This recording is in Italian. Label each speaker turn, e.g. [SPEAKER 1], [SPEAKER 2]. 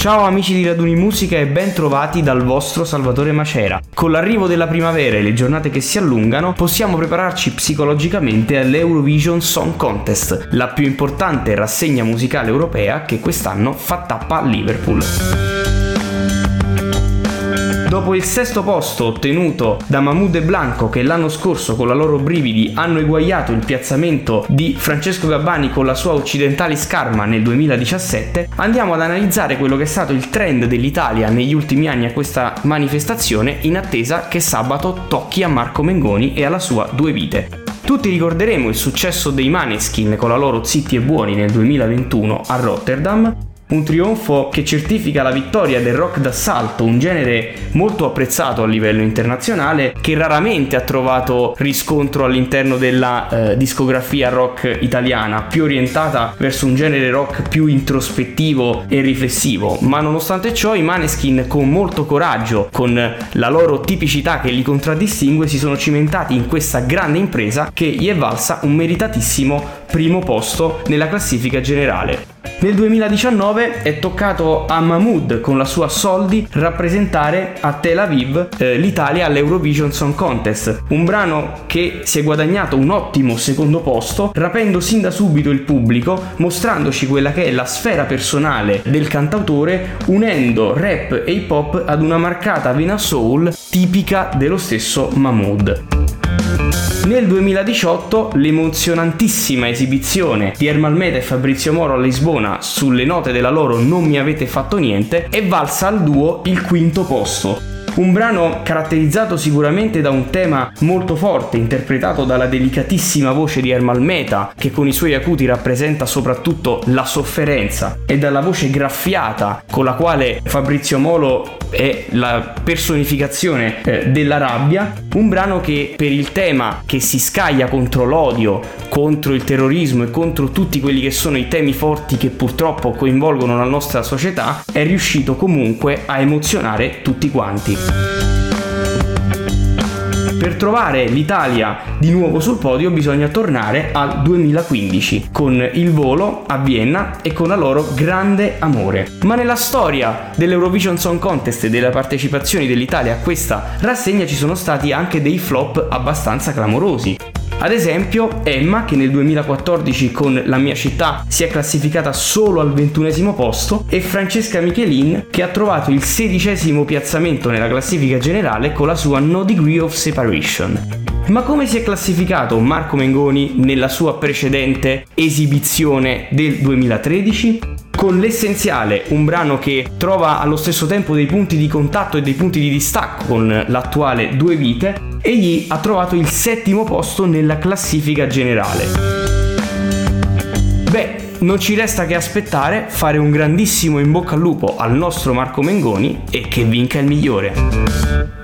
[SPEAKER 1] Ciao amici di Raduni Musica e ben trovati dal vostro Salvatore Macera. Con l'arrivo della primavera e le giornate che si allungano, possiamo prepararci psicologicamente all'Eurovision Song Contest, la più importante rassegna musicale europea che quest'anno fa tappa a Liverpool. Dopo il sesto posto ottenuto da Mahmoud e Blanco che l'anno scorso con la loro brividi hanno eguagliato il piazzamento di Francesco Gabbani con la sua Occidentali Scarma nel 2017, andiamo ad analizzare quello che è stato il trend dell'Italia negli ultimi anni a questa manifestazione in attesa che sabato tocchi a Marco Mengoni e alla sua Due Vite. Tutti ricorderemo il successo dei Maneskin con la loro Zitti e Buoni nel 2021 a Rotterdam, un trionfo che certifica la vittoria del rock d'assalto, un genere molto apprezzato a livello internazionale che raramente ha trovato riscontro all'interno della eh, discografia rock italiana, più orientata verso un genere rock più introspettivo e riflessivo. Ma nonostante ciò i Maneskin con molto coraggio, con la loro tipicità che li contraddistingue, si sono cimentati in questa grande impresa che gli è valsa un meritatissimo primo posto nella classifica generale. Nel 2019 è toccato a Mahmood con la sua Soldi rappresentare a Tel Aviv eh, l'Italia all'Eurovision Song Contest, un brano che si è guadagnato un ottimo secondo posto, rapendo sin da subito il pubblico, mostrandoci quella che è la sfera personale del cantautore, unendo rap e hip hop ad una marcata vena soul tipica dello stesso Mahmood. Nel 2018 l'emozionantissima esibizione di Ermal Meta e Fabrizio Moro a Lisbona sulle note della loro Non mi avete fatto niente è valsa al duo il quinto posto un brano caratterizzato sicuramente da un tema molto forte, interpretato dalla delicatissima voce di Ermal Meta, che con i suoi acuti rappresenta soprattutto la sofferenza, e dalla voce graffiata con la quale Fabrizio Molo è la personificazione eh, della rabbia, un brano che per il tema che si scaglia contro l'odio, contro il terrorismo e contro tutti quelli che sono i temi forti che purtroppo coinvolgono la nostra società, è riuscito comunque a emozionare tutti quanti. Per trovare l'Italia di nuovo sul podio bisogna tornare al 2015 con il volo a Vienna e con la loro grande amore. Ma nella storia dell'Eurovision Song Contest e delle partecipazioni dell'Italia a questa rassegna ci sono stati anche dei flop abbastanza clamorosi. Ad esempio Emma che nel 2014 con La mia città si è classificata solo al ventunesimo posto e Francesca Michelin che ha trovato il sedicesimo piazzamento nella classifica generale con la sua No Degree of Separation. Ma come si è classificato Marco Mengoni nella sua precedente esibizione del 2013? con l'essenziale, un brano che trova allo stesso tempo dei punti di contatto e dei punti di distacco con l'attuale Due Vite, egli ha trovato il settimo posto nella classifica generale. Beh, non ci resta che aspettare, fare un grandissimo in bocca al lupo al nostro Marco Mengoni e che vinca il migliore.